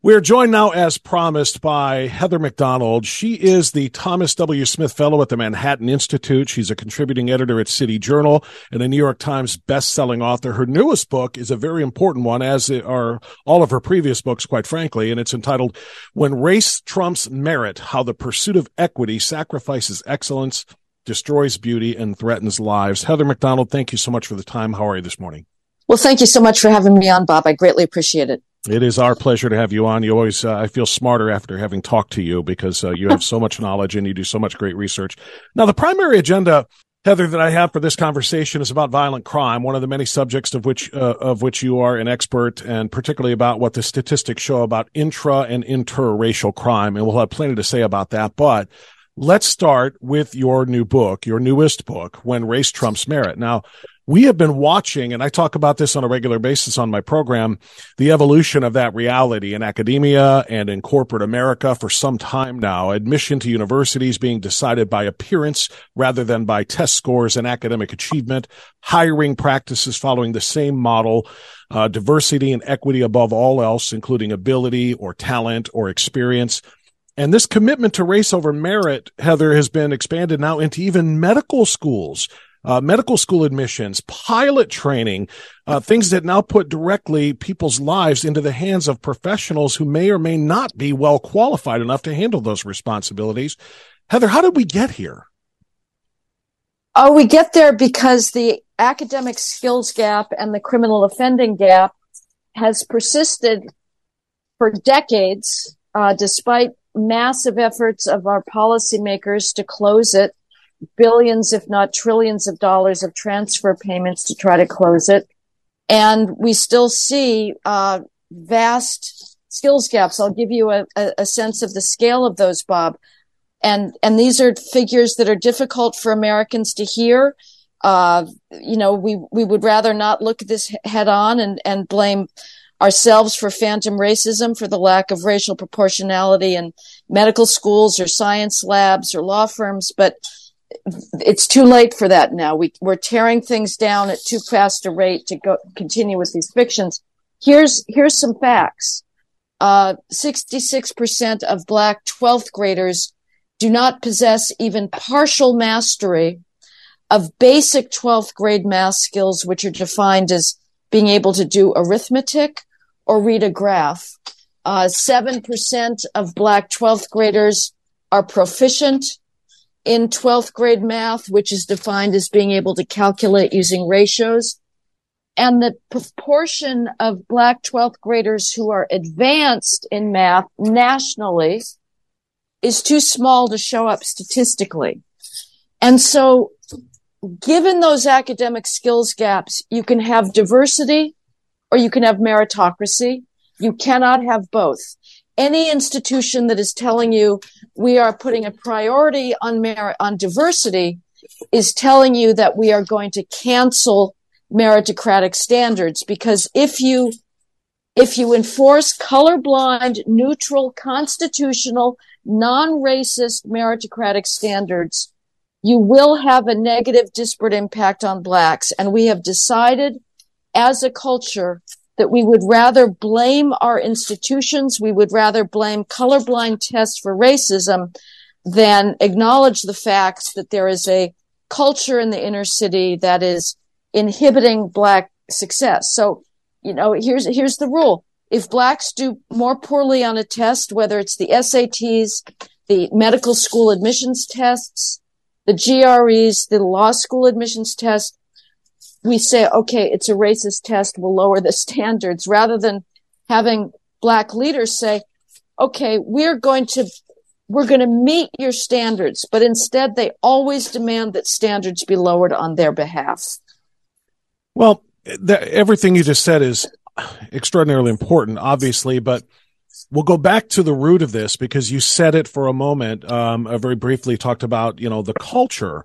We're joined now, as promised, by Heather Mac Donald. She is the Thomas W. Smith Fellow at the Manhattan Institute. She's a contributing editor at City Journal and a New York Times best-selling author. Her newest book is a very important one, as are all of her previous books, quite frankly, and it's entitled When Race Trumps Merit, How the Pursuit of Equity Sacrifices Excellence, Destroys Beauty, and Threatens Lives. Heather Mac Donald, thank you so much for the time. How are you this morning? Well, thank you so much for having me on, Bob. I greatly appreciate it. It is our pleasure to have you on. You always, uh, I feel smarter after having talked to you because uh, you have so much knowledge and you do so much great research. Now, the primary agenda, Heather, that I have for this conversation is about violent crime, one of the many subjects of which, uh, of which you are an expert and particularly about what the statistics show about intra and interracial crime. And we'll have plenty to say about that. But let's start with your new book, your newest book, When Race Trumps Merit. Now, we have been watching, and I talk about this on a regular basis on my program, the evolution of that reality in academia and in corporate America for some time now. Admission to universities being decided by appearance rather than by test scores and academic achievement, hiring practices following the same model, uh, diversity and equity above all else, including ability or talent or experience. And this commitment to race over merit, Heather, has been expanded now into even medical schools uh, medical school admissions, pilot training, uh, things that now put directly people's lives into the hands of professionals who may or may not be well qualified enough to handle those responsibilities. Heather, how did we get here? Oh, we get there because the academic skills gap and the criminal offending gap has persisted for decades, uh, despite massive efforts of our policymakers to close it billions, if not trillions of dollars of transfer payments to try to close it. And we still see, uh, vast skills gaps. I'll give you a, a, sense of the scale of those, Bob. And, and these are figures that are difficult for Americans to hear. Uh, you know, we, we would rather not look at this head on and, and blame ourselves for phantom racism, for the lack of racial proportionality in medical schools or science labs or law firms. But it's too late for that now. We, we're tearing things down at too fast a rate to go continue with these fictions. Here's here's some facts. Uh, 66% of black 12th graders do not possess even partial mastery of basic 12th grade math skills, which are defined as being able to do arithmetic or read a graph. Uh, 7% of black 12th graders are proficient in 12th grade math, which is defined as being able to calculate using ratios. And the proportion of black 12th graders who are advanced in math nationally is too small to show up statistically. And so given those academic skills gaps, you can have diversity or you can have meritocracy. You cannot have both any institution that is telling you we are putting a priority on merit, on diversity is telling you that we are going to cancel meritocratic standards because if you if you enforce colorblind, neutral, constitutional, non-racist meritocratic standards, you will have a negative disparate impact on blacks. And we have decided as a culture that we would rather blame our institutions, we would rather blame colorblind tests for racism than acknowledge the facts that there is a culture in the inner city that is inhibiting black success. So, you know, here's, here's the rule. If blacks do more poorly on a test, whether it's the SATs, the medical school admissions tests, the GREs, the law school admissions test, we say, okay, it's a racist test. We'll lower the standards rather than having black leaders say, okay, we're going to, we're going to meet your standards, but instead they always demand that standards be lowered on their behalf. Well, everything you just said is extraordinarily important, obviously, but We'll go back to the root of this because you said it for a moment, um, uh, very briefly talked about, you know, the culture.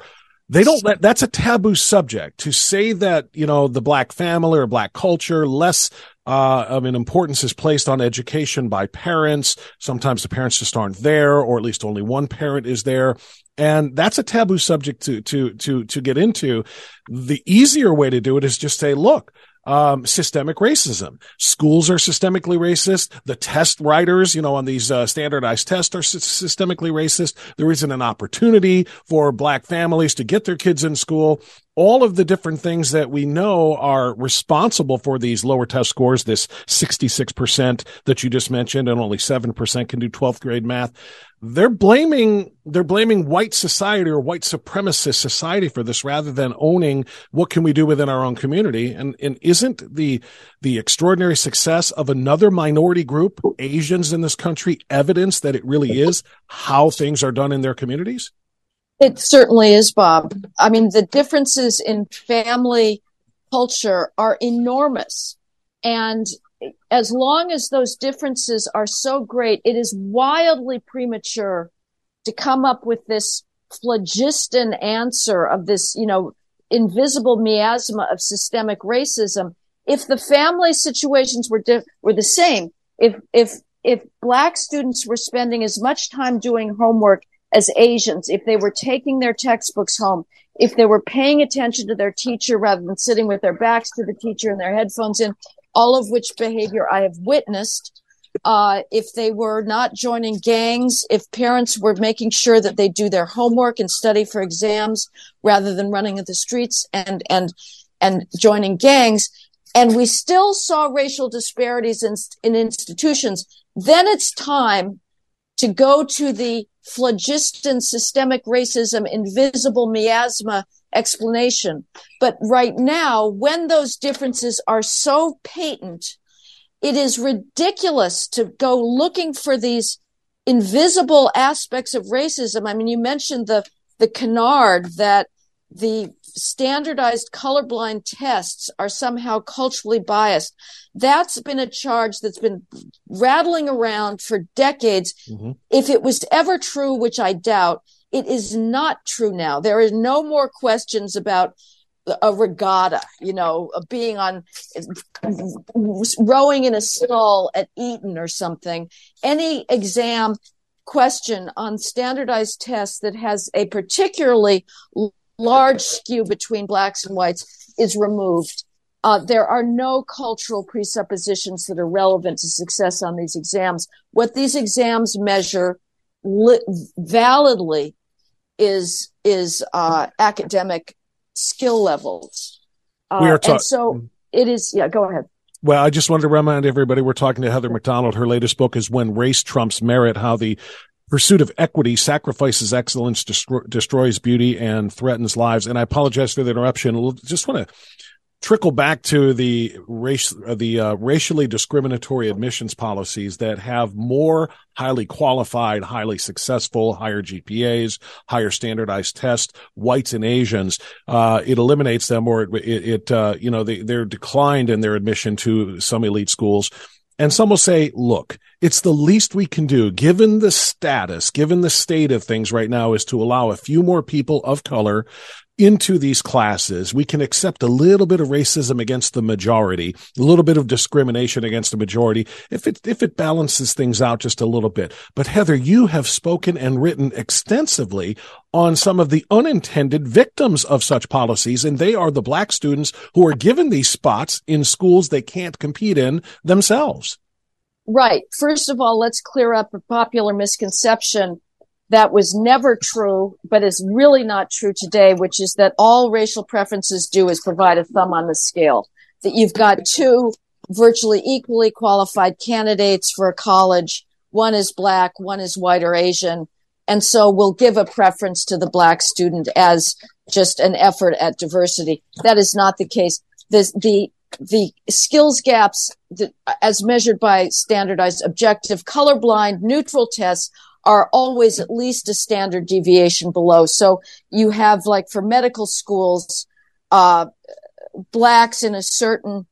They don't let, that's a taboo subject to say that, you know, the black family or black culture, less, uh, of an importance is placed on education by parents. Sometimes the parents just aren't there, or at least only one parent is there. And that's a taboo subject to, to, to, to get into. The easier way to do it is just say, look, um, systemic racism. Schools are systemically racist. The test writers, you know, on these uh, standardized tests are systemically racist. There isn't an opportunity for black families to get their kids in school. All of the different things that we know are responsible for these lower test scores, this 66% that you just mentioned, and only 7% can do 12th grade math they're blaming they're blaming white society or white supremacist society for this rather than owning what can we do within our own community. And and isn't the the extraordinary success of another minority group asians in this country evidence that it really is how things are done in their communities? It certainly is bob. I mean the differences in family culture are enormous. And as long as those differences are so great, it is wildly premature to come up with this phlogiston answer of this, you know, invisible miasma of systemic racism. If the family situations were di- were the same, if if if black students were spending as much time doing homework as Asians, if they were taking their textbooks home, if they were paying attention to their teacher rather than sitting with their backs to the teacher and their headphones in, all of which behavior I have witnessed. Uh, if they were not joining gangs, if parents were making sure that they do their homework and study for exams rather than running in the streets and, and, and joining gangs, and we still saw racial disparities in, in institutions, then it's time to go to the phlogiston systemic racism invisible miasma explanation. But right now, when those differences are so patent, it is ridiculous to go looking for these invisible aspects of racism. I mean, you mentioned the, the canard that the standardized colorblind tests are somehow culturally biased. That's been a charge that's been rattling around for decades. Mm-hmm. If it was ever true, which I doubt, it is not true now. There is no more questions about a regatta, you know, being on rowing in a stall at Eton or something. Any exam question on standardized tests that has a particularly large skew between blacks and whites is removed. Uh, there are no cultural presuppositions that are relevant to success on these exams. What these exams measure li- validly is is uh, academic skill levels. Uh, we are talking. So it is. Yeah, go ahead. Well, I just wanted to remind everybody we're talking to Heather Mac Donald. Her latest book is When Race Trumps Merit, how the pursuit of equity sacrifices excellence, destro- destroys beauty, and threatens lives. And I apologize for the interruption. Just want to trickle back to the race, uh, the uh, racially discriminatory admissions policies that have more highly qualified, highly successful, higher GPAs, higher standardized tests, whites and Asians. Uh, it eliminates them, or it, it, it uh, you know, they, they're declined in their admission to some elite schools. And some will say, look, it's the least we can do, given the status, given the state of things right now, is to allow a few more people of color into these classes, we can accept a little bit of racism against the majority, a little bit of discrimination against the majority, if it, if it balances things out just a little bit. But Heather, you have spoken and written extensively on some of the unintended victims of such policies, and they are the black students who are given these spots in schools they can't compete in themselves. Right. First of all, let's clear up a popular misconception that was never true, but is really not true today, which is that all racial preferences do is provide a thumb on the scale. That you've got two virtually equally qualified candidates for a college. One is black, one is white or Asian. And so we'll give a preference to the black student as just an effort at diversity. That is not the case. The, the, the skills gaps as measured by standardized objective colorblind neutral tests are always at least a standard deviation below. So you have like for medical schools, uh, blacks in a certain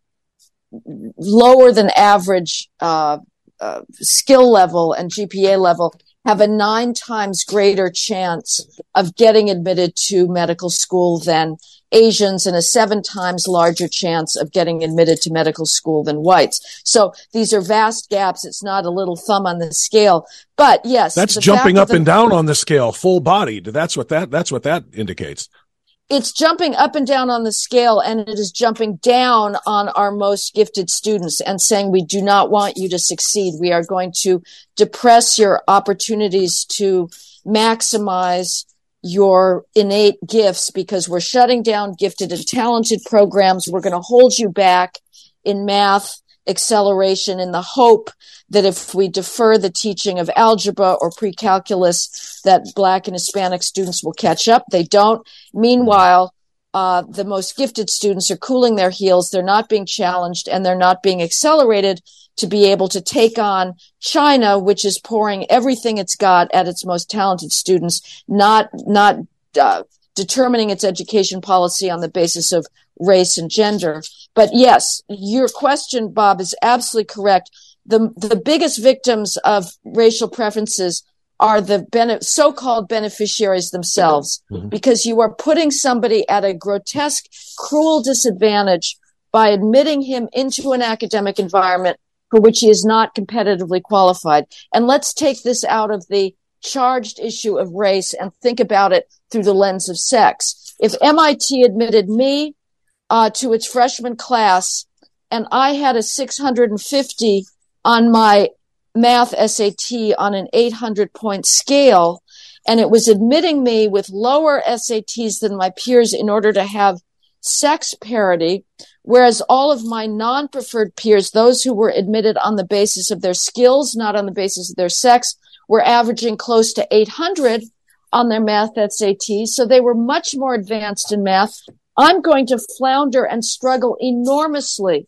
lower than average, uh, uh, skill level and GPA level have a nine times greater chance of getting admitted to medical school than Asians and a seven times larger chance of getting admitted to medical school than whites. So these are vast gaps. It's not a little thumb on the scale, but yes, that's jumping up the, and down on the scale, full bodied. That's what that, that's what that indicates. It's jumping up and down on the scale and it is jumping down on our most gifted students and saying, we do not want you to succeed. We are going to depress your opportunities to maximize your innate gifts because we're shutting down gifted and talented programs. We're going to hold you back in math acceleration in the hope that if we defer the teaching of algebra or pre-calculus that black and hispanic students will catch up they don't meanwhile uh, the most gifted students are cooling their heels they're not being challenged and they're not being accelerated to be able to take on China, which is pouring everything it's got at its most talented students, not, not, uh, determining its education policy on the basis of race and gender. But yes, your question, Bob, is absolutely correct. The, the biggest victims of racial preferences are the bene- so-called beneficiaries themselves, mm-hmm. because you are putting somebody at a grotesque, cruel disadvantage by admitting him into an academic environment for which he is not competitively qualified. And let's take this out of the charged issue of race and think about it through the lens of sex. If MIT admitted me uh, to its freshman class and I had a 650 on my math SAT on an 800 point scale, and it was admitting me with lower SATs than my peers in order to have sex parity, whereas all of my non-preferred peers, those who were admitted on the basis of their skills, not on the basis of their sex, were averaging close to 800 on their math SATs. So they were much more advanced in math. I'm going to flounder and struggle enormously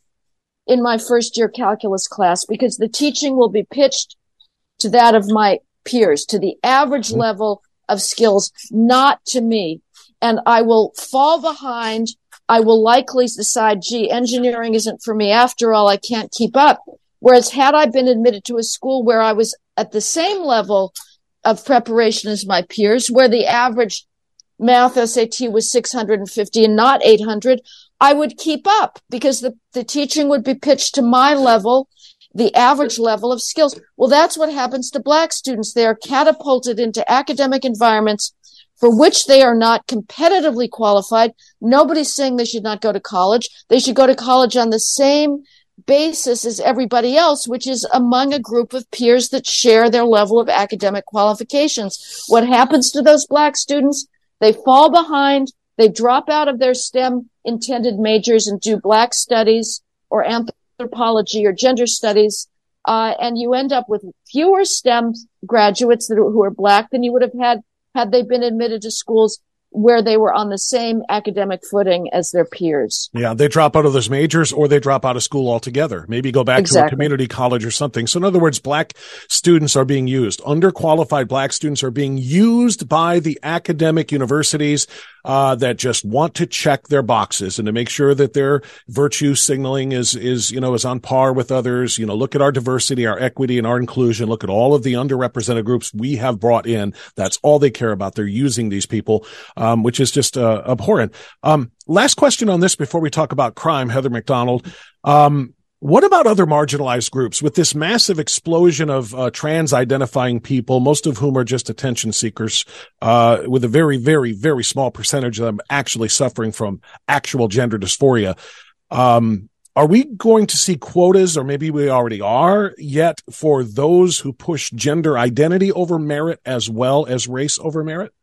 in my first year calculus class because the teaching will be pitched to that of my peers, to the average mm-hmm. level of skills, not to me. And I will fall behind I will likely decide, gee, engineering isn't for me after all. I can't keep up. Whereas had I been admitted to a school where I was at the same level of preparation as my peers, where the average math SAT was 650 and not 800, I would keep up because the, the teaching would be pitched to my level, the average level of skills. Well, that's what happens to black students. They are catapulted into academic environments for which they are not competitively qualified. Nobody's saying they should not go to college. They should go to college on the same basis as everybody else, which is among a group of peers that share their level of academic qualifications. What happens to those black students? They fall behind. They drop out of their STEM intended majors and do black studies or anthropology or gender studies. Uh, and you end up with fewer STEM graduates that are, who are black than you would have had had they been admitted to schools where they were on the same academic footing as their peers. Yeah, they drop out of those majors or they drop out of school altogether. Maybe go back exactly. to a community college or something. So in other words, black students are being used. Underqualified black students are being used by the academic universities uh, that just want to check their boxes and to make sure that their virtue signaling is is you know is on par with others. You know, look at our diversity, our equity, and our inclusion. Look at all of the underrepresented groups we have brought in. That's all they care about. They're using these people, um, which is just uh, abhorrent. Um, last question on this before we talk about crime, Heather Mac Donald. Um, what about other marginalized groups with this massive explosion of uh, trans identifying people, most of whom are just attention seekers, uh, with a very, very, very small percentage of them actually suffering from actual gender dysphoria? Um, are we going to see quotas, or maybe we already are, yet for those who push gender identity over merit as well as race over merit?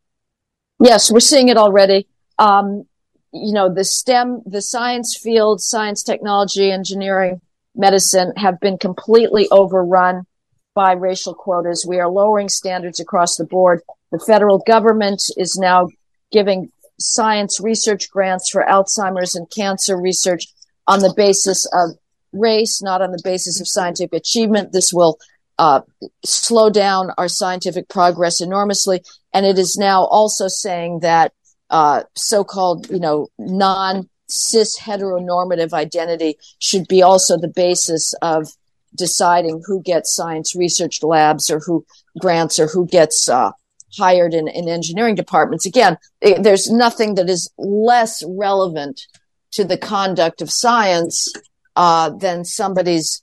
Yes, we're seeing it already. Um, you know, the STEM, the science field, science, technology, engineering, medicine have been completely overrun by racial quotas. We are lowering standards across the board. The federal government is now giving science research grants for Alzheimer's and cancer research on the basis of race, not on the basis of scientific achievement. This will uh, slow down our scientific progress enormously. And it is now also saying that uh, so-called, you know, non cis heteronormative identity should be also the basis of deciding who gets science research labs or who grants or who gets uh, hired in, in engineering departments. Again, it, there's nothing that is less relevant to the conduct of science uh, than somebody's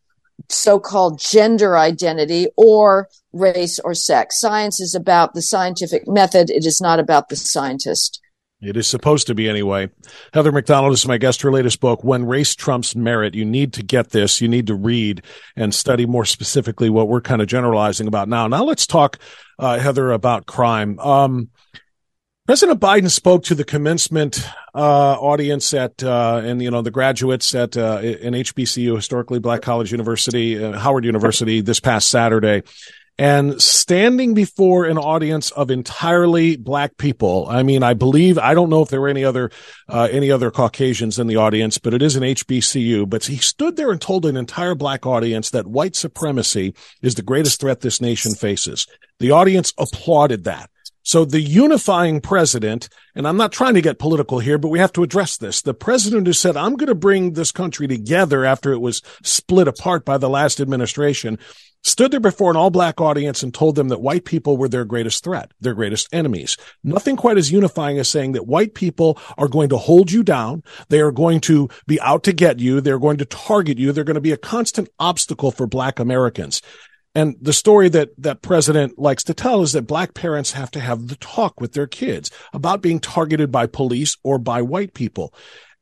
so-called gender identity or race or sex. Science is about the scientific method. It is not about the scientist. It is supposed to be anyway. Heather Mac Donald is my guest. Her latest book, When Race Trumps Merit. You need to get this. You need to read and study more specifically what we're kind of generalizing about now. Now let's talk, uh, Heather, about crime. Um, President Biden spoke to the commencement uh, audience at uh, and you know the graduates at uh, an HBCU, historically Black College University, uh, Howard University, this past Saturday, and standing before an audience of entirely black people. I mean, I believe I don't know if there were any other uh, any other Caucasians in the audience, but it is an HBCU. But he stood there and told an entire black audience that white supremacy is the greatest threat this nation faces. The audience applauded that. So the unifying president, and I'm not trying to get political here, but we have to address this. The president who said, I'm going to bring this country together after it was split apart by the last administration stood there before an all black audience and told them that white people were their greatest threat, their greatest enemies. Nothing quite as unifying as saying that white people are going to hold you down. They are going to be out to get you. They're going to target you. They're going to be a constant obstacle for black Americans. And the story that that president likes to tell is that black parents have to have the talk with their kids about being targeted by police or by white people.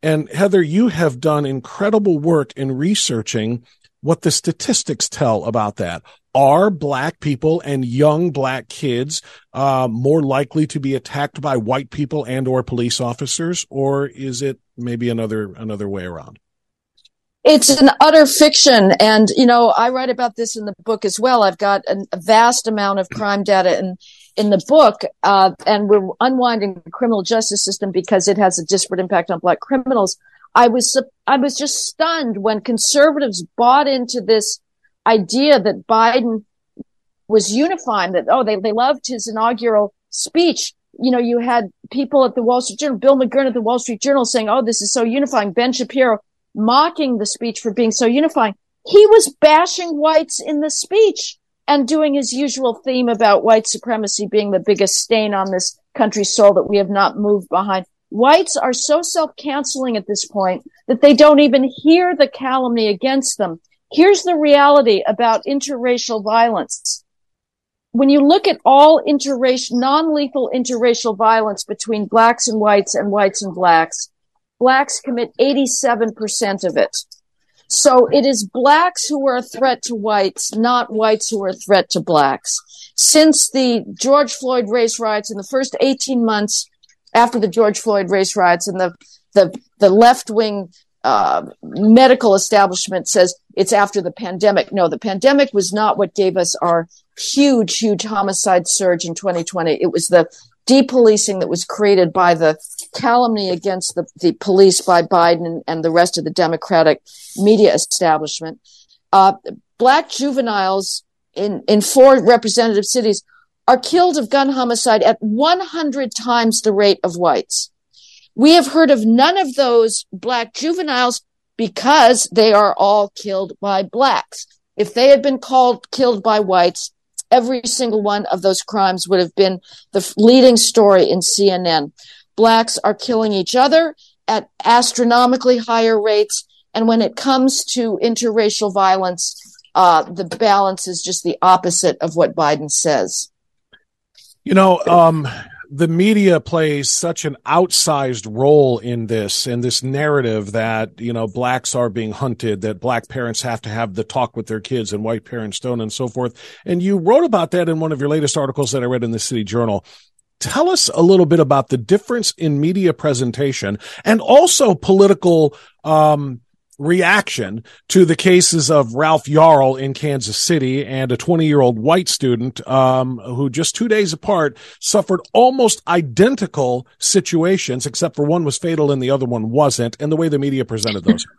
And Heather, you have done incredible work in researching what the statistics tell about that. Are black people and young black kids uh, more likely to be attacked by white people and or police officers, or is it maybe another another way around? It's an utter fiction, and you know I write about this in the book as well. I've got a vast amount of crime data in in the book, uh, and we're unwinding the criminal justice system because it has a disparate impact on black criminals. I was, I was just stunned when conservatives bought into this idea that Biden was unifying that, oh, they, they loved his inaugural speech. You know, you had people at the Wall Street Journal, Bill McGurn at the Wall Street Journal saying, oh, this is so unifying. Ben Shapiro mocking the speech for being so unifying. He was bashing whites in the speech and doing his usual theme about white supremacy being the biggest stain on this country's soul that we have not moved behind. Whites are so self-canceling at this point that they don't even hear the calumny against them. Here's the reality about interracial violence. When you look at all interracial, non-lethal interracial violence between blacks and whites and whites and blacks, blacks commit 87% of it. So it is blacks who are a threat to whites, not whites who are a threat to blacks. Since the George Floyd race riots in the first 18 months, after the George Floyd race riots and the the the left wing uh, medical establishment says it's after the pandemic. No, the pandemic was not what gave us our huge, huge homicide surge in 2020. It was the depolicing that was created by the calumny against the, the police by Biden and the rest of the Democratic media establishment. Uh, black juveniles in, in four representative cities are killed of gun homicide at 100 times the rate of whites. We have heard of none of those black juveniles because they are all killed by blacks. If they had been called killed by whites, every single one of those crimes would have been the leading story in CNN. Blacks are killing each other at astronomically higher rates. And when it comes to interracial violence, uh, the balance is just the opposite of what Biden says. You know, um, the media plays such an outsized role in this, in this narrative that, you know, blacks are being hunted, that black parents have to have the talk with their kids and white parents don't and so forth. And you wrote about that in one of your latest articles that I read in the City Journal. Tell us a little bit about the difference in media presentation and also political, um, reaction to the cases of Ralph Yarl in Kansas City and a 20 year old white student um, who just two days apart suffered almost identical situations, except for one was fatal and the other one wasn't, and the way the media presented those.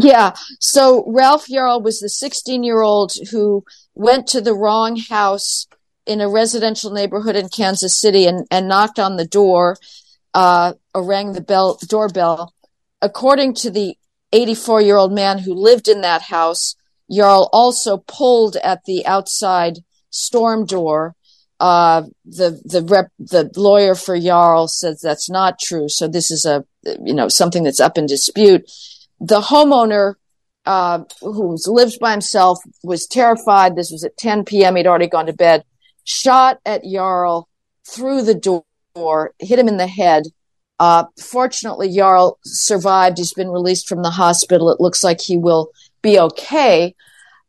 Yeah. So Ralph Yarl was the 16 year old who went to the wrong house in a residential neighborhood in Kansas City and, and knocked on the door, uh, or rang the bell, doorbell. According to the 84 year old man who lived in that house. Yarl also pulled at the outside storm door. Uh, the the rep, the lawyer for Yarl says that's not true. So this is a you know something that's up in dispute. The homeowner uh, who lives by himself was terrified. This was at 10 p.m. He'd already gone to bed. Shot at Yarl through the door, hit him in the head. Uh, fortunately, Yarl survived. He's been released from the hospital. It looks like he will be okay.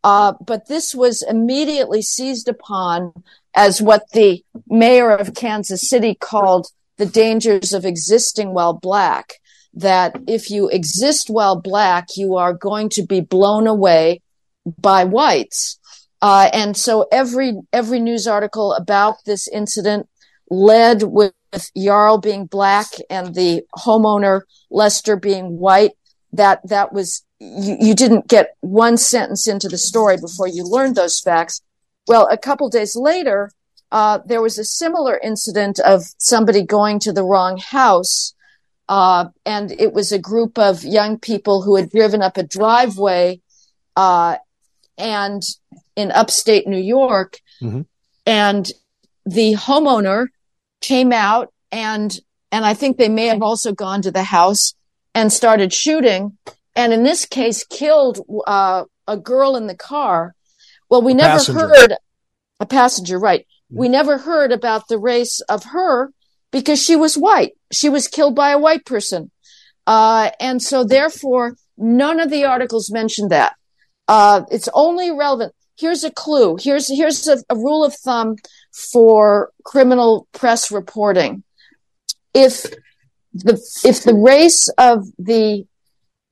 Uh, but this was immediately seized upon as what the mayor of Kansas City called the dangers of existing while black. That if you exist while black, you are going to be blown away by whites. Uh, and so every every news article about this incident led with Yarl being black and the homeowner Lester being white. That that was you, you didn't get one sentence into the story before you learned those facts. Well, a couple days later, uh, there was a similar incident of somebody going to the wrong house. Uh, and it was a group of young people who had driven up a driveway, uh, and in upstate New York. Mm-hmm. And the homeowner came out and, and I think they may have also gone to the house and started shooting and in this case killed uh, a girl in the car. Well, we a never passenger. heard a passenger, right? We never heard about the race of her because she was white. She was killed by a white person. Uh, and so therefore, none of the articles mentioned that. Uh, it's only relevant. Here's a clue. Here's, here's a, a rule of thumb for criminal press reporting. If the, if the race of the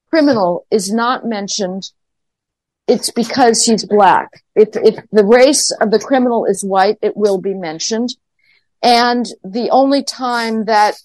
criminal is not mentioned, it's because he's black. If, if the race of the criminal is white, it will be mentioned. And the only time that,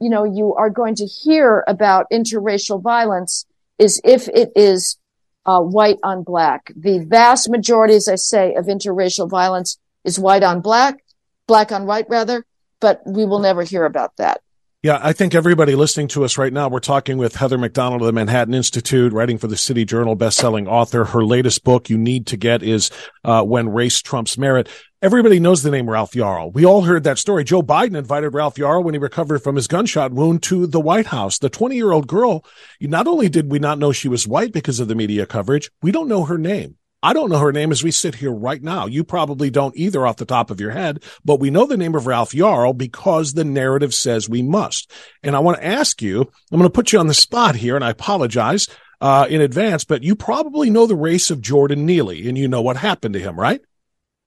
you know, you are going to hear about interracial violence is if it is uh, white on black. The vast majority, as I say, of interracial violence is white on black, black on white rather, but we will never hear about that. Yeah, I think everybody listening to us right now, we're talking with Heather Mac Donald of the Manhattan Institute, writing for the City Journal, best-selling author. Her latest book you need to get is uh, When Race Trumps Merit. Everybody knows the name Ralph Yarl. We all heard that story. Joe Biden invited Ralph Yarl when he recovered from his gunshot wound to the White House. The 20-year-old girl, not only did we not know she was white because of the media coverage, we don't know her name. I don't know her name as we sit here right now. You probably don't either off the top of your head, but we know the name of Ralph Yarl because the narrative says we must. And I want to ask you, I'm going to put you on the spot here and I apologize. Uh, in advance, but you probably know the race of Jordan Neely and you know what happened to him, right?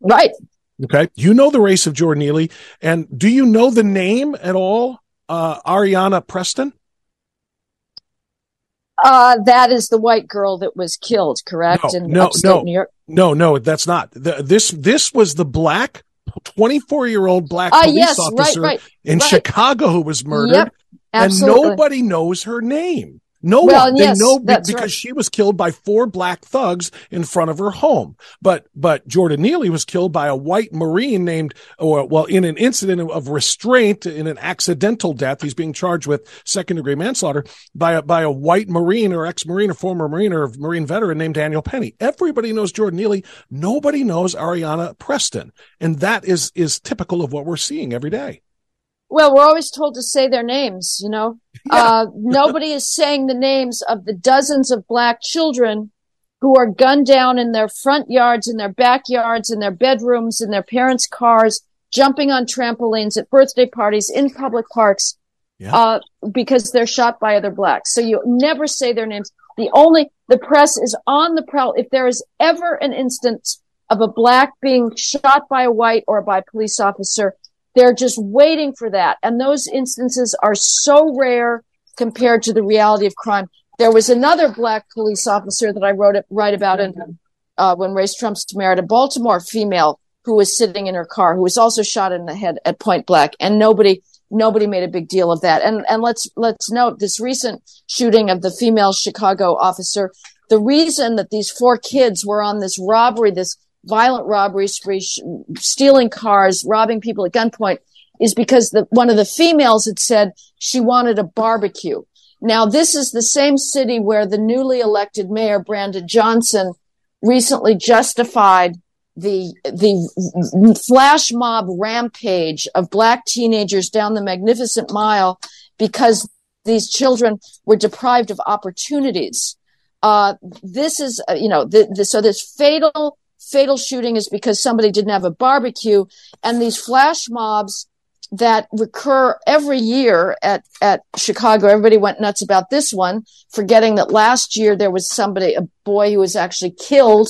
Right. Okay. You know the race of Jordan Neely. And do you know the name at all? Uh, Ayanna Preston? Uh, that is the white girl that was killed, correct? No, in no, no, New York? no, no, that's not. The, this this was the black, twenty four year old black uh, police yes, officer right, right, in right. Chicago who was murdered, yep, and nobody knows her name. No well, one. Yes, they know because right. she was killed by four black thugs in front of her home. But, but Jordan Neely was killed by a white Marine named, or well, in an incident of restraint, in an accidental death. He's being charged with second degree manslaughter by a, by a white Marine or ex-Marine or former Marine or Marine veteran named Daniel Penny. Everybody knows Jordan Neely. Nobody knows Areanah Preston. And that is, is typical of what we're seeing every day. Well, we're always told to say their names, you know. Yeah. Uh, nobody is saying the names of the dozens of black children who are gunned down in their front yards, in their backyards, in their bedrooms, in their parents' cars, jumping on trampolines at birthday parties, in public parks, yeah. uh, because they're shot by other blacks. So you never say their names. The only, the press is on the prowl. If there is ever an instance of a black being shot by a white or by a police officer, they're just waiting for that. And those instances are so rare compared to the reality of crime. There was another black police officer that I wrote it, write about in, uh, when race trumps merit, a Baltimore female who was sitting in her car, who was also shot in the head at point blank. And nobody, nobody made a big deal of that. And, and let's, let's note this recent shooting of the female Chicago officer. The reason that these four kids were on this robbery, this violent robbery spree, stealing cars, robbing people at gunpoint is because the, one of the females had said she wanted a barbecue. Now, this is the same city where the newly elected mayor, Brandon Johnson, recently justified the the flash mob rampage of black teenagers down the magnificent mile because these children were deprived of opportunities. Uh, this is, uh, you know, the, the, so this fatal, fatal shooting is because somebody didn't have a barbecue, and these flash mobs that recur every year at at Chicago. Everybody went nuts about this one, forgetting that last year there was somebody, a boy who was actually killed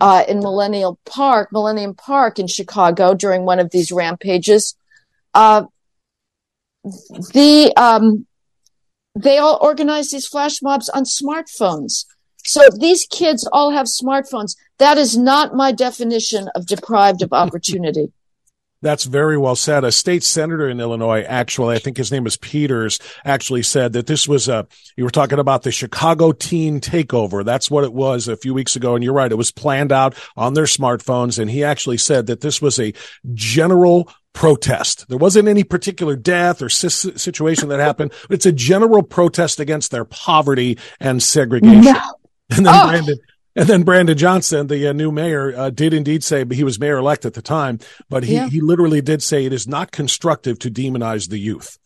uh, in Millennial Park, Millennium Park in Chicago during one of these rampages. Uh, the um, they all organize these flash mobs on smartphones. So these kids all have smartphones. That is not my definition of deprived of opportunity. That's very well said. A state senator in Illinois, actually, I think his name is Peters, actually said that this was a, you were talking about the Chicago teen takeover. That's what it was a few weeks ago. And you're right. It was planned out on their smartphones. And he actually said that this was a general protest. There wasn't any particular death or situation that happened. But it's a general protest against their poverty and segregation. No. And then oh. Brandon, and then Brandon Johnson, the uh, new mayor, uh, did indeed say, but he was mayor elect at the time, but he, yeah. he literally did say it is not constructive to demonize the youth.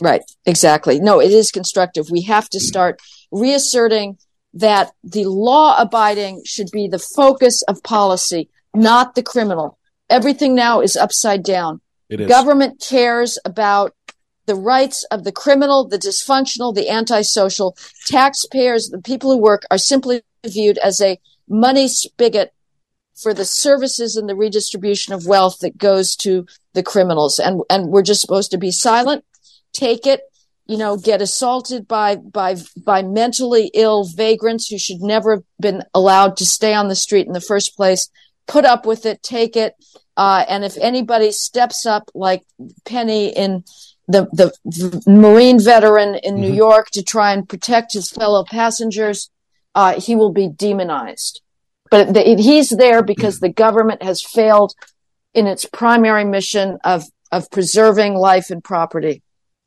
Right. Exactly. No, it is constructive. We have to start reasserting that the law abiding should be the focus of policy, not the criminal. Everything now is upside down. It is. Government cares about the rights of the criminal, the dysfunctional, the antisocial. Taxpayers, the people who work are simply viewed as a money spigot for the services and the redistribution of wealth that goes to the criminals. And, and we're just supposed to be silent, take it, you know, get assaulted by, by, by mentally ill vagrants who should never have been allowed to stay on the street in the first place, put up with it, take it. Uh, and if anybody steps up like Penny in the, the, the Marine veteran in mm-hmm. New York to try and protect his fellow passengers, uh, he will be demonized. But the, he's there because the government has failed in its primary mission of, of preserving life and property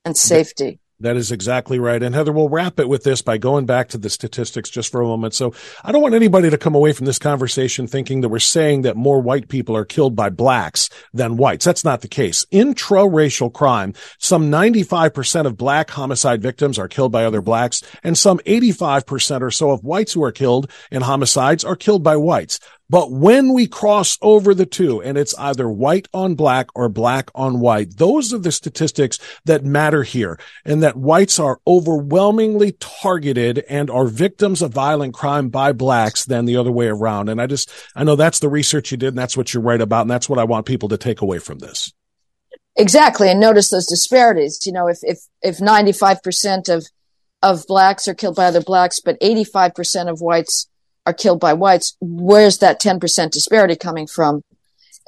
and safety. That is exactly right. And Heather, we'll wrap it with this by going back to the statistics just for a moment. So I don't want anybody to come away from this conversation thinking that we're saying that more white people are killed by blacks than whites. That's not the case. Intra-racial crime, some 95% of black homicide victims are killed by other blacks, and some 85% or so of whites who are killed in homicides are killed by whites. But when we cross over the two and it's either white on black or black on white, those are the statistics that matter here and that whites are overwhelmingly targeted and are victims of violent crime by blacks than the other way around. And I just, I know that's the research you did and that's what you write about. And that's what I want people to take away from this. Exactly. And notice those disparities. You know, if, if, if 95% of, of blacks are killed by other blacks, but 85% of whites are killed by whites, where's that 10% disparity coming from?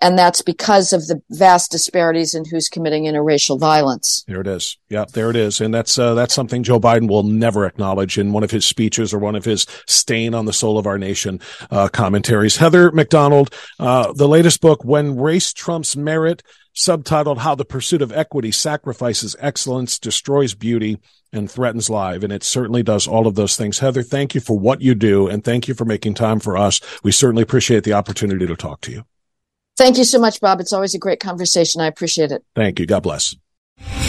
And that's because of the vast disparities in who's committing interracial violence. There it is. Yeah, there it is. And that's, uh, that's something Joe Biden will never acknowledge in one of his speeches or one of his stain on the soul of our nation, uh, commentaries. Heather Mac Donald, uh, the latest book, When Race Trumps Merit, subtitled How the Pursuit of Equity Sacrifices Excellence, Destroys Beauty, and Threatens Life. And it certainly does all of those things. Heather, thank you for what you do and thank you for making time for us. We certainly appreciate the opportunity to talk to you. Thank you so much, Bob. It's always a great conversation. I appreciate it. Thank you. God bless.